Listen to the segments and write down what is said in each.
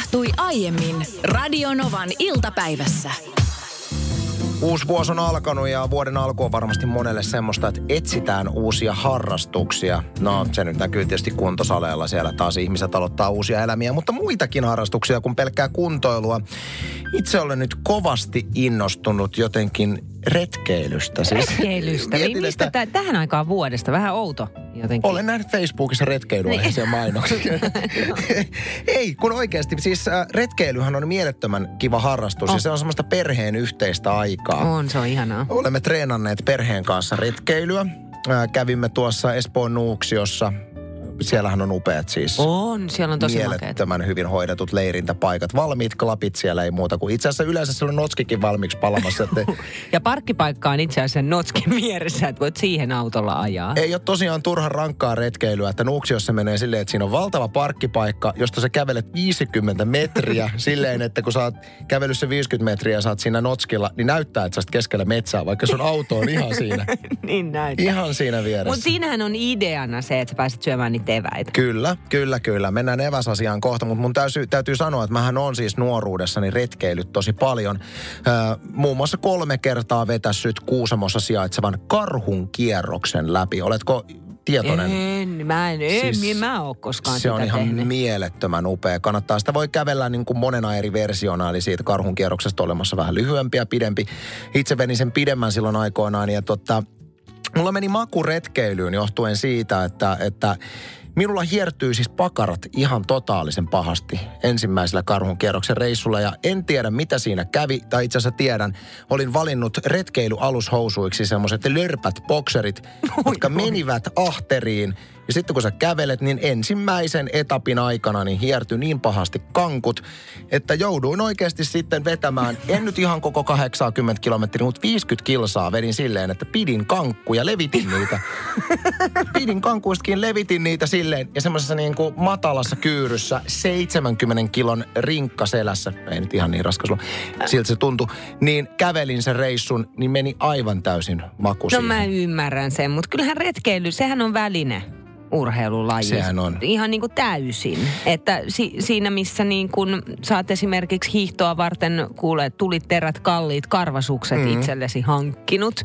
tapahtui aiemmin Radionovan iltapäivässä. Uusi vuosi on alkanut ja vuoden alku on varmasti monelle semmoista, että etsitään uusia harrastuksia. No se nyt näkyy tietysti kuntosaleilla, siellä taas ihmiset aloittaa uusia elämiä, mutta muitakin harrastuksia kuin pelkkää kuntoilua. Itse olen nyt kovasti innostunut jotenkin retkeilystä. Siis Retkeilystä. Mietin, Niin mistä että tähän aikaan vuodesta? Vähän outo jotenkin. olen nähnyt Facebookissa retkeilyaiheisia mainoksia. Ei, kun oikeasti, siis äh, retkeilyhän on mielettömän kiva harrastus ja On. se on semmoista perheen yhteistä aikaa. On, se on ihanaa. Olemme treenanneet perheen kanssa retkeilyä. Ää, Kävimme tuossa Espoon Nuuksiossa. Siellähän on upeat siis. On, siellä on tosi makeet. Mielettömän hyvin hoidetut leirintäpaikat. Valmiit klapit siellä ei muuta kuin. Itse asiassa yleensä siellä on notskikin valmiiksi palamassa. Että Ja parkkipaikka on itse asiassa Notskin vieressä, että voit siihen autolla ajaa. ei ole tosiaan turha rankkaa retkeilyä, että Nuuksiossa menee silleen, että siinä on valtava parkkipaikka, josta sä kävelet 50 metriä silleen, että kun sä oot kävellyt se 50 metriä ja sä oot siinä notskilla, niin näyttää, että sä oot keskellä metsää, vaikka sun auto on ihan siinä. niin näyttää. Ihan siinä vieressä. Mutta siinähän on ideana se, että sä pääset syömään niitä eväitä. Kyllä, kyllä, kyllä. Mennään eväsasiaan kohta, mutta mun täytyy, täytyy sanoa, että mähän on siis nuoruudessani retkeilyt tosi paljon. Öö, muun muassa kolme kertaa vetässyt Kuusamossa sijaitsevan karhun kierroksen läpi. Oletko tietoinen? En, mä en, en, Siis siis, mä oon koskaan Se on ihan tehnyt. mielettömän upea. Kannattaa sitä voi kävellä niin kuin monena eri versiona, eli siitä karhun kierroksesta olemassa vähän lyhyempi ja pidempi. Itse venin sen pidemmän silloin aikoinaan ja tota, mulla meni maku retkeilyyn johtuen siitä, että, että Minulla hiertyy siis pakarat ihan totaalisen pahasti ensimmäisellä karhun kierroksen reissulla ja en tiedä mitä siinä kävi, tai itse asiassa tiedän. Olin valinnut retkeilyalushousuiksi semmoiset lörpät bokserit, jotka menivät ahteriin. Ja sitten kun sä kävelet, niin ensimmäisen etapin aikana niin hiertyi niin pahasti kankut, että jouduin oikeasti sitten vetämään, en nyt ihan koko 80 kilometriä, mutta 50 kilsaa vedin silleen, että pidin kankkuja, levitin niitä. Pidin kankuistakin, levitin niitä silleen ja semmoisessa niin kuin matalassa kyyryssä 70 kilon rinkka selässä, ei nyt ihan niin raskas ollut, siltä se tuntui, niin kävelin sen reissun, niin meni aivan täysin maku No siihen. mä ymmärrän sen, mutta kyllähän retkeily, sehän on väline urheilulaji. Sehän on. Ihan niin kuin täysin. Että si- siinä missä niin kuin saat esimerkiksi hiihtoa varten kuule tulit terät kalliit karvasukset Mm. mm. itsellesi hankkinut.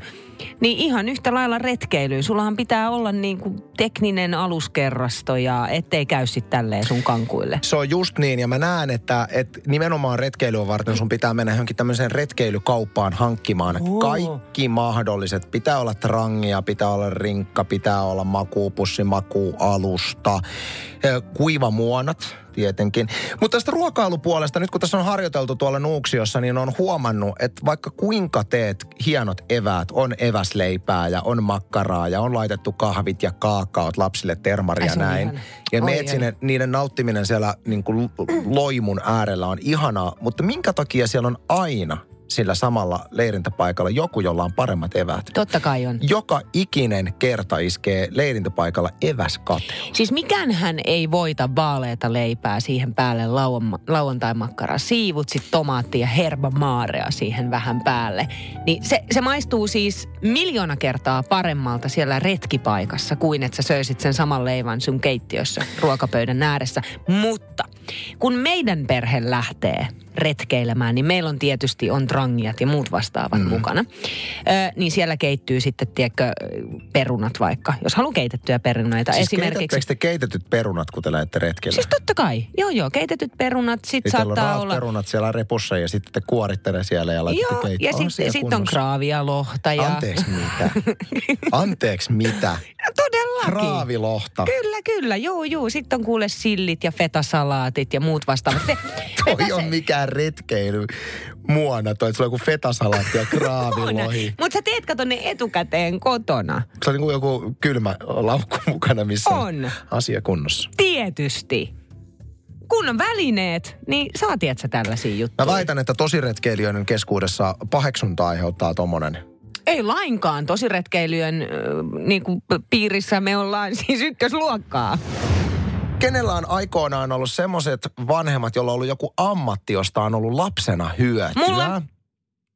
Niin ihan yhtä lailla retkeilyyn. Sullahan pitää olla niin kuin tekninen aluskerrasto ja ettei käy sitten tälleen sun kankuille. Se on just niin, ja mä näen, että, että nimenomaan retkeilyä varten sun pitää mennä johonkin tämmöiseen retkeilykauppaan hankkimaan Oo. kaikki mahdolliset. Pitää olla trangia, pitää olla rinkka, pitää olla makuupussi, makuualusta, ö, kuivamuonat tietenkin. Mutta tästä ruokailupuolesta, nyt kun tässä on harjoiteltu tuolla Nuuksiossa, niin on huomannut, että vaikka kuinka teet hienot eväät, on eväsleipää ja on makkaraa ja on laitettu kahvit ja kaakaot lapsille termaria Ai, näin. ihana. Ja Oi, meet sinne, niiden nauttiminen siellä niin kuin loimun äärellä on ihanaa, mutta minkä takia siellä on aina sillä samalla leirintäpaikalla joku, jolla on paremmat eväät? Totta kai on. Joka ikinen kerta iskee leirintäpaikalla eväskate. Siis mikään ei voita vaaleita leipää siihen päälle lauan, lauantai-makkaraa. Siivut sit tomaattia ja herbamaarea siihen vähän päälle. Niin se, se maistuu siis miljoona kertaa paremmalta siellä retkipaikassa kuin että sä söisit sen saman leivän sun keittiössä ruokapöydän ääressä. Mutta kun meidän perhe lähtee retkeilemään, niin meillä on tietysti on trangiat ja muut vastaavat mm. mukana. Ö, niin siellä keittyy sitten, tiedätkö, perunat vaikka, jos haluaa keitettyjä perunoita. Siis Esimerkiksi te keitetyt perunat, kun te lähdette retkelle? Siis totta kai. Joo, joo. Keitetyt perunat. Sitten on saattaa olla... perunat siellä repussa ja sitten te kuoritte ne siellä ja laitatte Joo, ja sitten sit on kraavia, lohta ja... Anteeksi mitä? Anteeksi mitä? Todellakin. Kraavilohta. Kyllä, kyllä. Joo, joo. Sitten on kuule sillit ja fetasalaatit ja muut vastaavat. Se, Toi on mikään retkeily muona toi, että sulla on joku fetasalaatti ja kraavilohi. Mutta sä teet kato ne etukäteen kotona. Se on niin kuin joku kylmä laukku mukana, missä on, On. asia kunnossa. Tietysti. Kun on välineet, niin saa sä tällaisia juttuja. Mä väitän, että tosiretkeilijöiden keskuudessa paheksunta aiheuttaa tommonen. Ei lainkaan. Tosiretkeilijöiden äh, niin kuin piirissä me ollaan siis ykkösluokkaa. Kenellä on aikoinaan ollut semmoiset vanhemmat, jolla on ollut joku ammatti, josta on ollut lapsena hyötyä? Mulla.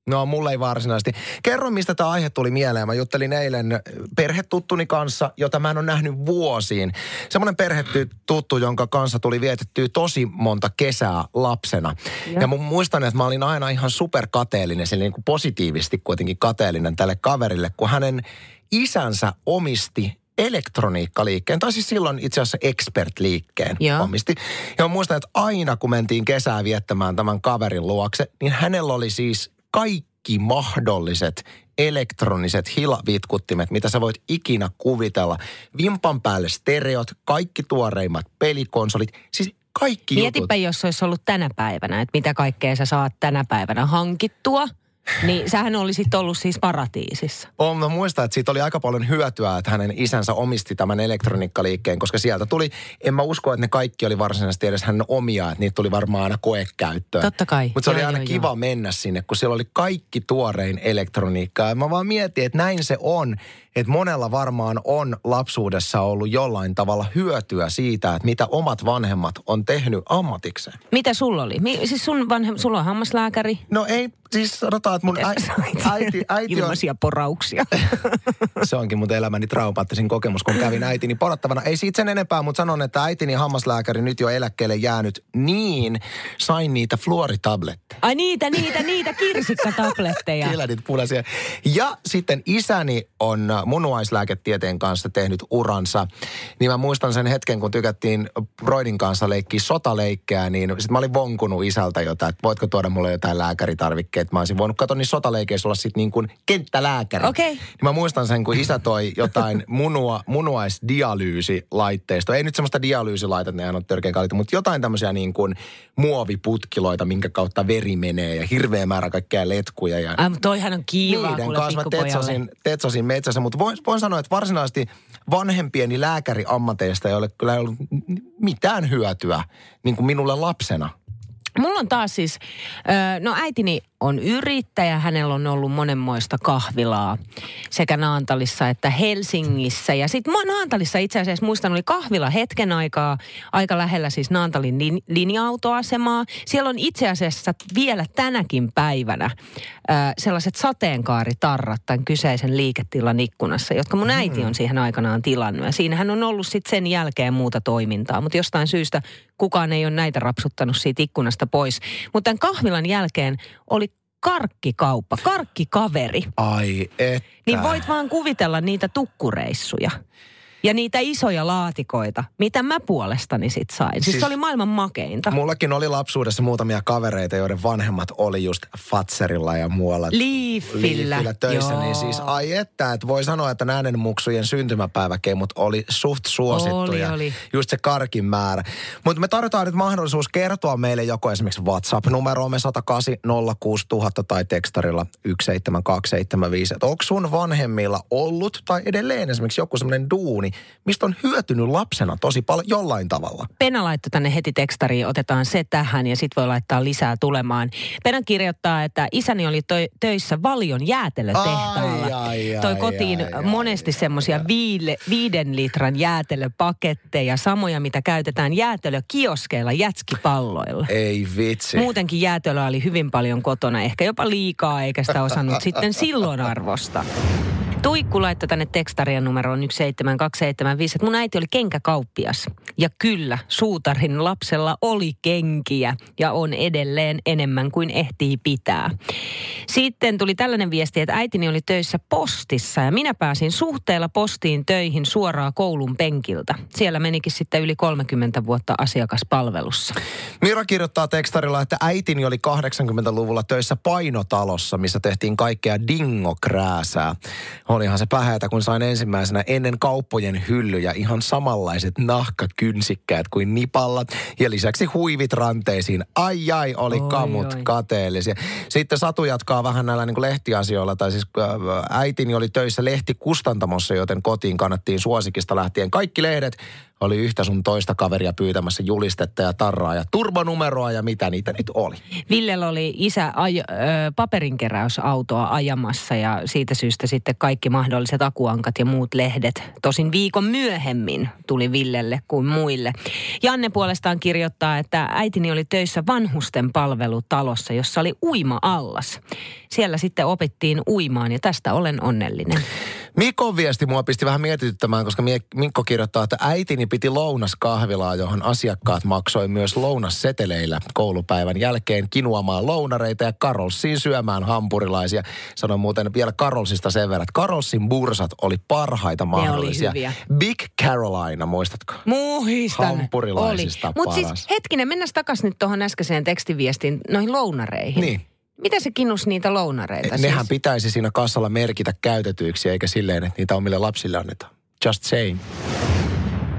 No mulle ei varsinaisesti. Kerro, mistä tämä aihe tuli mieleen. Mä juttelin eilen perhetuttuni kanssa, jota mä en ole nähnyt vuosiin. Semmoinen perhetuttu, jonka kanssa tuli vietettyä tosi monta kesää lapsena. Ja, ja mun muistan, että mä olin aina ihan superkateellinen, sillä niin kuin positiivisesti kuitenkin kateellinen tälle kaverille, kun hänen isänsä omisti elektroniikkaliikkeen, tai siis silloin itse asiassa Expert-liikkeen Joo. omisti. Ja mä muistan, että aina kun mentiin kesää viettämään tämän kaverin luokse, niin hänellä oli siis kaikki mahdolliset elektroniset hilavitkuttimet, mitä sä voit ikinä kuvitella. Vimpan päälle stereot, kaikki tuoreimmat pelikonsolit, siis kaikki Mietipä, jutut. jos olisi ollut tänä päivänä, että mitä kaikkea sä saat tänä päivänä hankittua – niin sähän olisit ollut siis paratiisissa. On, mä muistan, että siitä oli aika paljon hyötyä, että hänen isänsä omisti tämän elektroniikkaliikkeen, koska sieltä tuli, en mä usko, että ne kaikki oli varsinaisesti edes hänen omia, että niitä tuli varmaan aina koekäyttöön. Totta kai. Mutta se joo, oli aina joo, kiva joo. mennä sinne, kun siellä oli kaikki tuorein elektroniikkaa. Ja mä vaan mietin, että näin se on, että monella varmaan on lapsuudessa ollut jollain tavalla hyötyä siitä, että mitä omat vanhemmat on tehnyt ammatikseen. Mitä sulla oli? Mi- siis sun vanhem, sulla on hammaslääkäri? No ei, siis sanotaan, että mun äiti, äiti, äiti on... Ilmaisia porauksia. se onkin mun elämäni traumaattisin kokemus, kun kävin äitini porattavana. Ei siitä sen enempää, mutta sanon, että äitini hammaslääkäri nyt jo eläkkeelle jäänyt, niin sain niitä fluoritabletteja. Ai niitä, niitä, niitä kirsikkatabletteja. Kyllä niitä punaisia. Ja sitten isäni on munuaislääketieteen kanssa tehnyt uransa. Niin mä muistan sen hetken, kun tykättiin Broidin kanssa leikkiä sotaleikkejä, niin sitten mä olin vonkunut isältä jotain, että voitko tuoda mulle jotain lääkäritarvikkeet. Mä olisin voinut katsoa niin sotaleikeissä olla sitten niin kuin kenttälääkäri. Okay. Niin mä muistan sen, kun isä toi jotain munua, munuaisdialyysilaitteistoa. Ei nyt semmoista dialyysilaitetta, ne on törkeä kalliita, mutta jotain tämmöisiä niin kuin muoviputkiloita, minkä kautta veri menee ja hirveä määrä kaikkea letkuja. Ja Ai, toihan on kiva Niiden kanssa mä tetsasin, tetsasin metsässä, mutta voin, voin sanoa, että varsinaisesti vanhempieni lääkäriammateista ei ole kyllä ollut mitään hyötyä niin kuin minulle lapsena. Mulla on taas siis, no äitini on yrittäjä, hänellä on ollut monenmoista kahvilaa sekä Naantalissa että Helsingissä. Ja sitten Naantalissa itse asiassa muistan, oli kahvila hetken aikaa, aika lähellä siis Naantalin lin- linja-autoasemaa. Siellä on itse asiassa vielä tänäkin päivänä äh, sellaiset sateenkaaritarrat tämän kyseisen liiketilan ikkunassa, jotka mun äiti on siihen aikanaan tilannut. Ja siinähän on ollut sitten sen jälkeen muuta toimintaa, mutta jostain syystä kukaan ei ole näitä rapsuttanut siitä ikkunasta pois. Mutta tämän kahvilan jälkeen oli karkkikauppa, karkkikaveri. Ai että. Niin voit vaan kuvitella niitä tukkureissuja. Ja niitä isoja laatikoita, mitä mä puolestani sit sain. Siis, siis se oli maailman makeinta. Mullakin oli lapsuudessa muutamia kavereita, joiden vanhemmat oli just Fatserilla ja muualla. Liifillä. Liifillä töissä. Joo. Niin siis ai että, että voi sanoa, että näiden muksujen syntymäpäiväkemut oli suht suosittuja. Oli, oli. Just se karkin määrä. Mutta me tarvitaan nyt mahdollisuus kertoa meille joko esimerkiksi WhatsApp-numeroomme 108 06000 tai tekstarilla 17275. Että onko sun vanhemmilla ollut tai edelleen esimerkiksi joku semmoinen duuni, mistä on hyötynyt lapsena tosi paljon jollain tavalla? Pena laittoi tänne heti tekstariin, otetaan se tähän ja sitten voi laittaa lisää tulemaan. Pena kirjoittaa, että isäni oli toi, töissä Valion jäätelötehtaalla. Ai, ai, ai, toi kotiin ai, ai, monesti semmoisia viiden litran jäätelöpaketteja, samoja mitä käytetään jäätelökioskeilla jätskipalloilla. Ei vitsi. Muutenkin jäätelöä oli hyvin paljon kotona, ehkä jopa liikaa, eikä sitä osannut sitten silloin arvosta. Tuikku laittoi tänne tekstarien numeroon 17275, että mun äiti oli kenkäkauppias. Ja kyllä, suutarin lapsella oli kenkiä ja on edelleen enemmän kuin ehtii pitää. Sitten tuli tällainen viesti, että äitini oli töissä postissa ja minä pääsin suhteella postiin töihin suoraan koulun penkiltä. Siellä menikin sitten yli 30 vuotta asiakaspalvelussa. Mira kirjoittaa tekstarilla, että äitini oli 80-luvulla töissä painotalossa, missä tehtiin kaikkea dingokrääsää. Olihan se pähäitä, kun sain ensimmäisenä ennen kauppojen hyllyjä ihan samanlaiset nahkakynsikkäät kuin nipallat. Ja lisäksi huivit ranteisiin. Ai ai, oli Oi, kamut oi. kateellisia. Sitten Satu jatkaa vähän näillä niin kuin lehtiasioilla. Tai siis äh, äitini oli töissä lehtikustantamossa, joten kotiin kannattiin suosikista lähtien kaikki lehdet oli yhtä sun toista kaveria pyytämässä julistetta ja tarraa ja turbonumeroa ja mitä niitä nyt oli. Villellä oli isä aj- paperinkeräysautoa ajamassa ja siitä syystä sitten kaikki mahdolliset akuankat ja muut lehdet. Tosin viikon myöhemmin tuli Villelle kuin muille. Janne puolestaan kirjoittaa, että äitini oli töissä vanhusten palvelutalossa, jossa oli uima-allas. Siellä sitten opittiin uimaan ja tästä olen onnellinen. Mikon viesti mua pisti vähän mietityttämään, koska Mie- Mikko kirjoittaa, että äitini piti lounaskahvilaa, johon asiakkaat maksoi myös lounasseteleillä koulupäivän jälkeen kinuamaan lounareita ja Karolsiin syömään hampurilaisia. Sanon muuten vielä Karolsista sen verran, että Karolsin bursat oli parhaita oli mahdollisia. hyviä. Big Carolina, muistatko? Muistan. Hampurilaisista Oli. Mutta siis hetkinen, mennään takaisin nyt tuohon äskeiseen tekstiviestiin, noihin lounareihin. Niin. Mitä se kinnus niitä lounareita? Nehän siis? pitäisi siinä kassalla merkitä käytetyiksi, eikä silleen, että niitä omille lapsille annetaan. Just saying.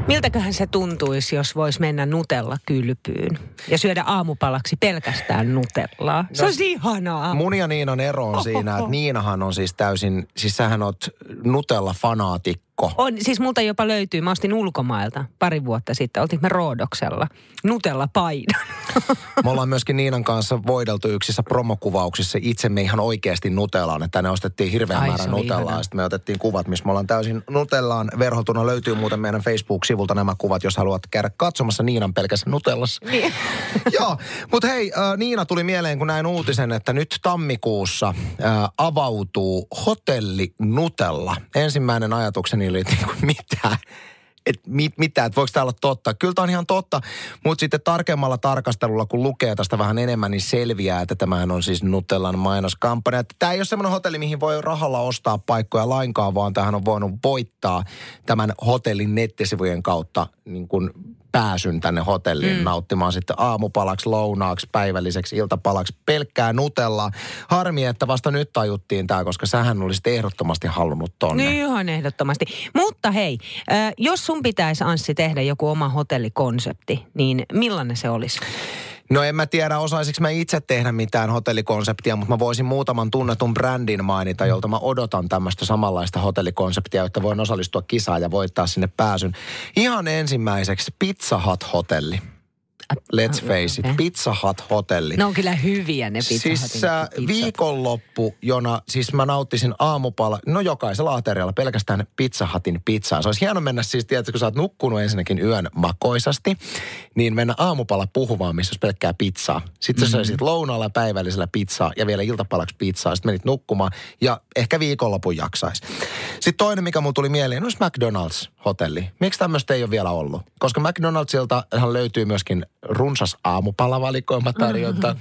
Miltäköhän se tuntuisi, jos vois mennä Nutella kylpyyn ja syödä aamupalaksi pelkästään Nutellaa? Se olisi ihanaa. Mun ja Niinan ero on siinä, että Niinahan on siis täysin, siis sähän oot Nutella-fanaatikko. On, siis multa jopa löytyy, mä ostin ulkomailta pari vuotta sitten, oltiin me Roodoksella, Nutella paidan. Me ollaan myöskin Niinan kanssa voideltu yksissä promokuvauksissa itsemme ihan oikeasti Nutellaan, että ne ostettiin hirveän Ai, oli Nutellaa. sitten me otettiin kuvat, missä me ollaan täysin Nutellaan verhotuna. Löytyy muuten meidän Facebook-sivulta nämä kuvat, jos haluat käydä katsomassa Niinan pelkässä Nutellassa. Niin. Joo, mutta hei, äh, Niina tuli mieleen, kun näin uutisen, että nyt tammikuussa äh, avautuu hotelli Nutella. Ensimmäinen ajatukseni oli, että niinku, mitä? Et mit, mitä, että voiko tämä olla totta? Kyllä tämä on ihan totta, mutta sitten tarkemmalla tarkastelulla, kun lukee tästä vähän enemmän, niin selviää, että tämähän on siis Nutellan mainoskampanja. Tämä ei ole semmoinen hotelli, mihin voi rahalla ostaa paikkoja lainkaan, vaan tähän on voinut voittaa tämän hotellin nettisivujen kautta niin kuin pääsyn tänne hotelliin mm. nauttimaan sitten aamupalaksi, lounaaksi, päivälliseksi, iltapalaksi pelkkää Nutellaa. Harmi, että vasta nyt tajuttiin tämä, koska sähän olisit ehdottomasti halunnut tonne. Niin ihan ehdottomasti. Mutta hei, jos sun pitäisi Anssi tehdä joku oma hotellikonsepti, niin millainen se olisi? No en mä tiedä, osaisinko mä itse tehdä mitään hotellikonseptia, mutta mä voisin muutaman tunnetun brändin mainita, jolta mä odotan tämmöistä samanlaista hotellikonseptia, että voin osallistua kisaan ja voittaa sinne pääsyn. Ihan ensimmäiseksi Pizza Hut hotelli. Let's face it, okei. Pizza Hut hotelli. Ne on kyllä hyviä ne Pizza Siis Hutin äh, pizzat. viikonloppu, jona siis mä nauttisin aamupala, no jokaisella aterialla pelkästään Pizza Hutin pizzaa. Se olisi hieno mennä siis, tiedätkö, kun sä oot nukkunut ensinnäkin yön makoisasti, niin mennä aamupala puhumaan, missä olisi pelkkää pizzaa. Sitten sä söisit lounaalla ja päivällisellä pizzaa ja vielä iltapalaksi pizzaa. Sitten menit nukkumaan ja ehkä viikonlopun jaksaisi. Sitten toinen, mikä mulla tuli mieleen, olisi McDonald's-hotelli. Miksi tämmöistä ei ole vielä ollut? Koska McDonald'silta löytyy myöskin runsas aamupalavalikoima tarjonta.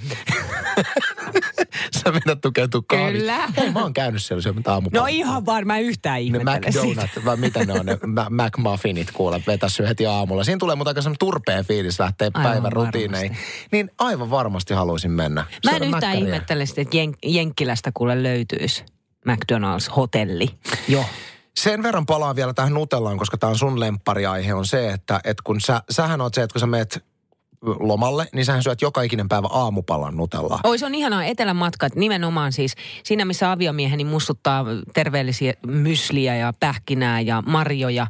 Sä menet tukeutua kahviksi. Kyllä. Hei, mä oon käynyt siellä syömättä No aamupalaa. ihan varmaan yhtään Ne ihmettele sitä. McDonald's, vai mitä ne on, ne McMuffinit kuule, vetäsy heti aamulla. Siinä tulee mutta aika semmoinen turpea fiilis lähtee Aivan päivän rutiineihin. Niin aivan varmasti haluaisin mennä. Mä en yhtään ihmettele sitä, että Jen- Jenkkilästä kuule löytyisi McDonald's-hotelli. Joo. Sen verran palaan vielä tähän Nutellaan, koska tämä on sun lemppariaihe, on se, että, että kun sä, sähän oot se, että kun sä meet lomalle, niin sähän syöt joka ikinen päivä aamupalan Nutellaa. Oi, se on ihanaa etelän matkat. Nimenomaan siis siinä, missä aviomieheni mussuttaa terveellisiä mysliä ja pähkinää ja marjoja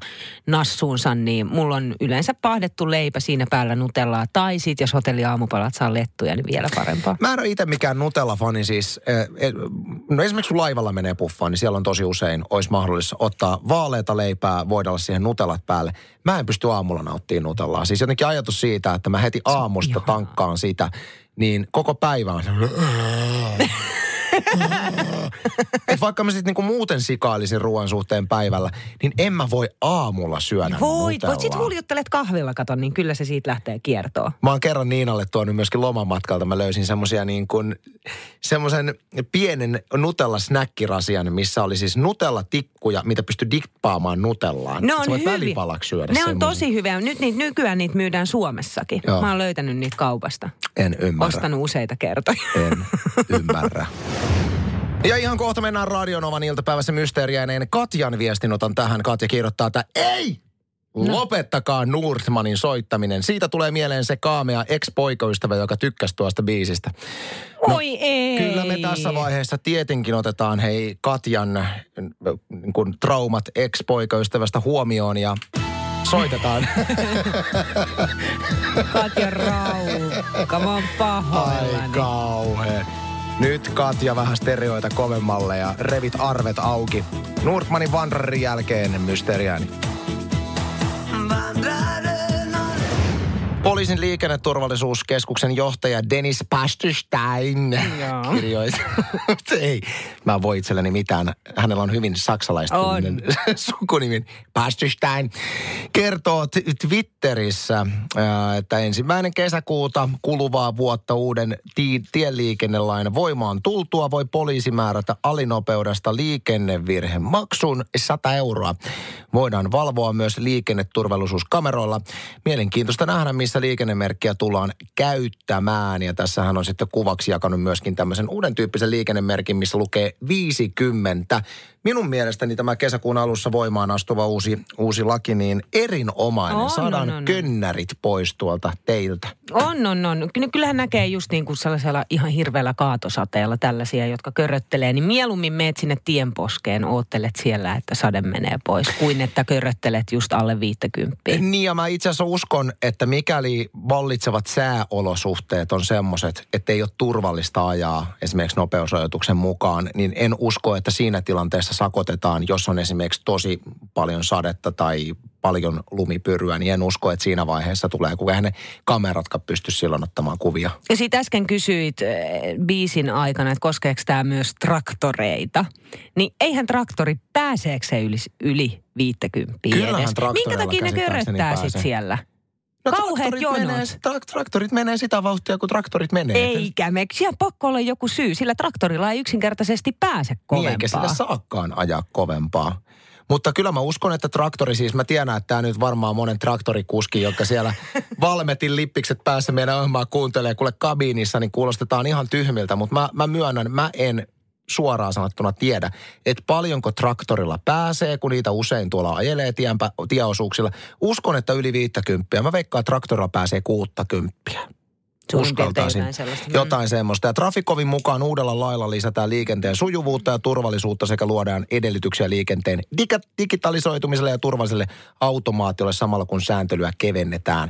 nassuunsa, niin mulla on yleensä pahdettu leipä siinä päällä nutellaa. Tai sit jos hotelli aamupalat saa lettuja, niin vielä parempaa. Mä en ole itse mikään Nutella-fani siis. eh, eh, No esimerkiksi kun laivalla menee puffaan, niin siellä on tosi usein, olisi mahdollista ottaa vaaleita leipää, voidella siihen Nutellat päälle. Mä en pysty aamulla nauttimaan Nutellaa. Siis jotenkin ajatus siitä, että mä heti aamusta tankkaan sitä, niin koko päivä on Et vaikka mä sitten niinku muuten sikailisin ruoan suhteen päivällä, niin en mä voi aamulla syödä Voit, voit sit huljuttelet kahvilla, kato, niin kyllä se siitä lähtee kiertoon. Mä oon kerran Niinalle tuonut myöskin lomamatkalta. Mä löysin semmosia niin kuin, semmoisen pienen Nutella-snäkkirasian, missä oli siis Nutella-tikkuja, mitä pystyi dippaamaan Nutellaan. Ne Sä on voit hyviä. välipalaksi syödä Ne on semmosen. tosi hyviä. Nyt niitä, nykyään niitä myydään Suomessakin. Joo. Mä oon löytänyt niitä kaupasta. En ymmärrä. Ostanut useita kertoja. En ymmärrä. Ja ihan kohta mennään Radionovan iltapäivässä mysteeriäineen Katjan viestin otan tähän. Katja kirjoittaa, että ei! No. Lopettakaa Nordmanin soittaminen. Siitä tulee mieleen se kaamea ex-poikaystävä, joka tykkäsi tuosta biisistä. No, Oi ei. Kyllä me tässä vaiheessa tietenkin otetaan hei Katjan niin kuin traumat ex-poikaystävästä huomioon ja Soitetaan. Katja Raukka, mä oon Ai pahoillani. kauhean. Nyt Katja vähän stereoita kovemmalle ja revit arvet auki. Nordmanin vanrarin jälkeen mysteriääni. Poliisin liikenneturvallisuuskeskuksen johtaja Dennis Pasterstein kirjoitti. Ei, mä en voi itselleni mitään. Hänellä on hyvin saksalaistyylinen sukunimi. Pasterstein kertoo t- Twitterissä, että ensimmäinen kesäkuuta kuluvaa vuotta uuden ti- tieliikennelain voimaan tultua voi poliisi määrätä alinopeudesta liikennevirhemaksun 100 euroa. Voidaan valvoa myös liikenneturvallisuuskameroilla. Mielenkiintoista nähdä, missä liikennemerkkiä tullaan käyttämään. Ja tässähän on sitten kuvaksi jakanut myöskin tämmöisen uuden tyyppisen liikennemerkin, missä lukee 50. Minun mielestäni tämä kesäkuun alussa voimaan astuva uusi, uusi laki, niin erinomainen. On, Saadaan on, on. könnärit pois tuolta teiltä. On, on, on. Ky- Kyllähän näkee just niin kuin sellaisella ihan hirveällä kaatosateella tällaisia, jotka köröttelee. Niin mieluummin meet sinne tienposkeen, oottelet siellä, että sade menee pois, kuin että köröttelet just alle 50. Niin ja mä itse asiassa uskon, että mikäli vallitsevat sääolosuhteet on semmoiset, että ei ole turvallista ajaa esimerkiksi nopeusrajoituksen mukaan, niin en usko, että siinä tilanteessa sakotetaan, jos on esimerkiksi tosi paljon sadetta tai paljon lumipyryä, niin en usko, että siinä vaiheessa tulee, kun eihän ne kameratkaan pysty silloin ottamaan kuvia. Ja siitä äsken kysyit äh, biisin aikana, että koskeeko tämä myös traktoreita. Niin eihän traktori, pääseekö se yli, yli 50 Kyllähän edes? Minkä takia ne köröttää pääsee. sit siellä? No Kauheat traktorit menee, tra- traktorit menee sitä vauhtia, kun traktorit menee. Eikä me, siellä pakko olla joku syy, sillä traktorilla ei yksinkertaisesti pääse Niin kovempaa. eikä sillä saakaan ajaa kovempaa. Mutta kyllä mä uskon, että traktori siis, mä tiedän, että tämä nyt varmaan monen traktorikuski, joka siellä Valmetin lippikset päässä meidän ohjelmaa kuuntelee, kuule kabiinissa, niin kuulostetaan ihan tyhmiltä. Mutta mä, mä myönnän, mä en suoraan sanottuna tiedä, että paljonko traktorilla pääsee, kun niitä usein tuolla ajelee tienpä, tieosuuksilla. Uskon, että yli 50. Mä veikkaan, että traktorilla pääsee 60. Uskaltaisin. jotain. Mm. Semmoista. Ja Trafikovin mukaan uudella lailla lisätään liikenteen sujuvuutta ja turvallisuutta sekä luodaan edellytyksiä liikenteen dig- digitalisoitumiselle ja turvalliselle automaatiolle samalla kun sääntelyä kevennetään.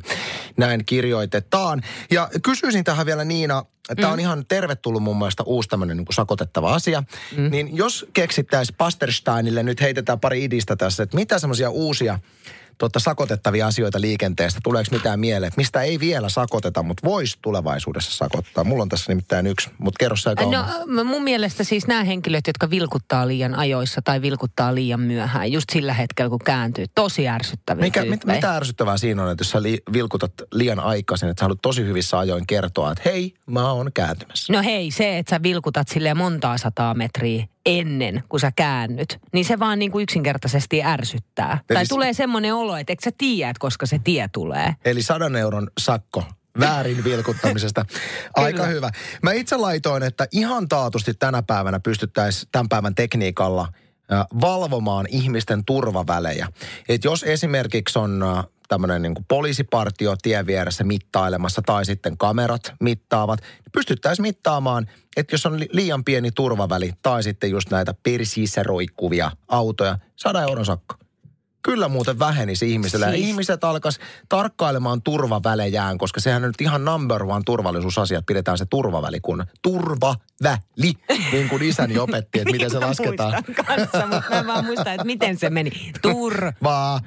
Näin kirjoitetaan. Ja kysyisin tähän vielä Niina, Tämä Mm. on ihan tervetullut mun mielestä uusi tämmöinen niin sakotettava asia. Mm. Niin jos keksittäisiin Pastersteinille, nyt heitetään pari idistä tässä, että mitä semmoisia uusia tota, sakotettavia asioita liikenteestä? Tuleeko mitään mieleen, että mistä ei vielä sakoteta, mutta voisi tulevaisuudessa sakottaa? Mulla on tässä nimittäin yksi, mutta kerro sä. No mun mielestä siis nämä henkilöt, jotka vilkuttaa liian ajoissa tai vilkuttaa liian myöhään, just sillä hetkellä kun kääntyy, tosi ärsyttäviä Mikä, mit, mitä ärsyttävää siinä on, että jos sä li, vilkutat liian aikaisin, että sä haluat tosi hyvissä ajoin kertoa, että hei, mä oon kääntymässä. No hei, se, että sä vilkutat silleen montaa sataa metriä ennen kuin sä käännyt, niin se vaan niin kuin yksinkertaisesti ärsyttää. Eli tai s- tulee semmoinen olo, että eikö sä tiedä, koska se tie tulee. Eli sadan euron sakko väärin vilkuttamisesta. Aika Kyllä. hyvä. Mä itse laitoin, että ihan taatusti tänä päivänä pystyttäisiin tämän päivän tekniikalla valvomaan ihmisten turvavälejä. Et jos esimerkiksi on tämmöinen niin poliisipartio tien vieressä mittailemassa tai sitten kamerat mittaavat, niin pystyttäisiin mittaamaan, että jos on li- liian pieni turvaväli tai sitten just näitä persiissä roikkuvia autoja, 100 euron sakko. Kyllä muuten vähenisi ihmisillä. Siis... Ihmiset alkas tarkkailemaan turvavälejään, koska sehän on nyt ihan number one turvallisuusasia, että pidetään se turvaväli kun turvaväli, niin kuin isäni opetti, että miten se lasketaan. Kanssa, mutta mä en vaan muista, että miten se meni. Va- Turva,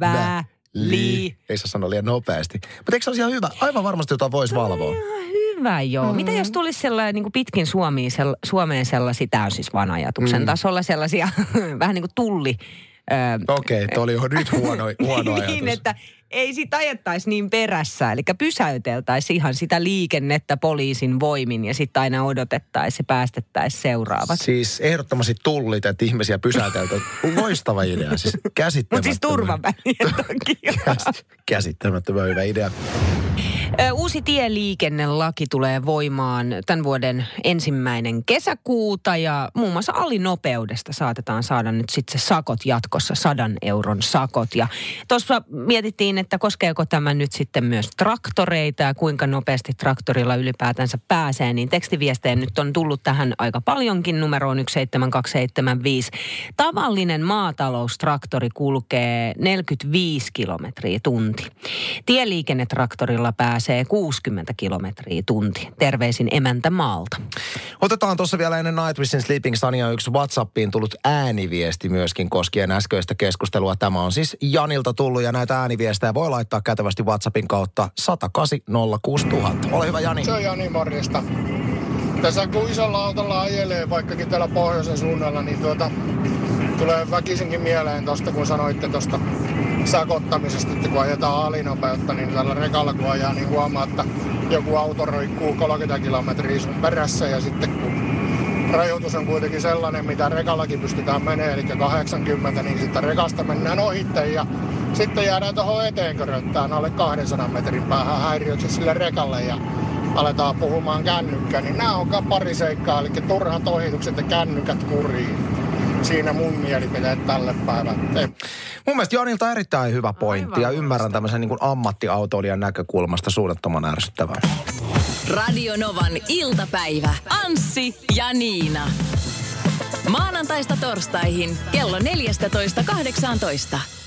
vä, li. Ei saa sanoa liian nopeasti. Mutta eikö se olisi ihan hyvä? Aivan varmasti jota voisi valvoa. Hyvä joo. Mm. Mitä jos tulisi sellainen niin kuin pitkin Suomeen, sell, Suomeen sellaisia, tämä on siis vaan ajatuksen mm. tasolla, sellaisia vähän niin kuin tulli. Öö, Okei, okay, oli jo nyt huono, huono ajatus. niin, että ei sit ajettaisi niin perässä. Eli pysäyteltäisiin ihan sitä liikennettä poliisin voimin ja sitten aina odotettaisiin ja päästettäisiin seuraavat. Siis ehdottomasti tullit, että ihmisiä pysäyteltä. Loistava idea, siis käsittämättömän. Mutta siis turvavälien takia. Käs- Käsittämättömän hyvä idea. Uusi tieliikennelaki tulee voimaan tämän vuoden ensimmäinen kesäkuuta ja muun muassa alinopeudesta saatetaan saada nyt sitten se sakot jatkossa, sadan euron sakot. Ja tuossa mietittiin, että koskeeko tämä nyt sitten myös traktoreita ja kuinka nopeasti traktorilla ylipäätänsä pääsee, niin tekstiviestejä nyt on tullut tähän aika paljonkin numeroon 17275. Tavallinen maataloustraktori kulkee 45 kilometriä tunti. Tieliikennetraktorilla pääsee 60 kilometriä tunti. Terveisin emäntä maalta. Otetaan tuossa vielä ennen Night Vision Sleeping Sunia yksi WhatsAppiin tullut ääniviesti myöskin koskien äskeistä keskustelua. Tämä on siis Janilta tullut ja näitä ääniviestejä voi laittaa kätevästi WhatsAppin kautta 108 Ole hyvä Jani. Se on Jani, morjesta. Tässä kun isolla autolla ajelee, vaikkakin täällä pohjoisen suunnalla, niin tuota, tulee väkisinkin mieleen tuosta, kun sanoitte tuosta sakottamisesta, että kun ajetaan alinopeutta, niin tällä rekalla kun ajaa, niin huomaa, että joku auto roikkuu 30 kilometriä sun perässä ja sitten kun rajoitus on kuitenkin sellainen, mitä rekallakin pystytään menemään, eli 80, niin sitten rekasta mennään ohitte ja sitten jäädään tuohon eteen köröttään alle 200 metrin päähän häiriöksi sille rekalle ja aletaan puhumaan kännykkää, niin nämä on pari seikkaa, eli turhat ohitukset ja kännykät kuriin. Siinä mun mielipiteet tälle päivälle. Mun mielestä Janilta erittäin hyvä pointti Aivan ja ymmärrän tämmöisen niin kuin ammattiautoilijan näkökulmasta suunnattoman ärsyttävän. Radio Novan iltapäivä. Anssi ja Niina. Maanantaista torstaihin kello 14.18.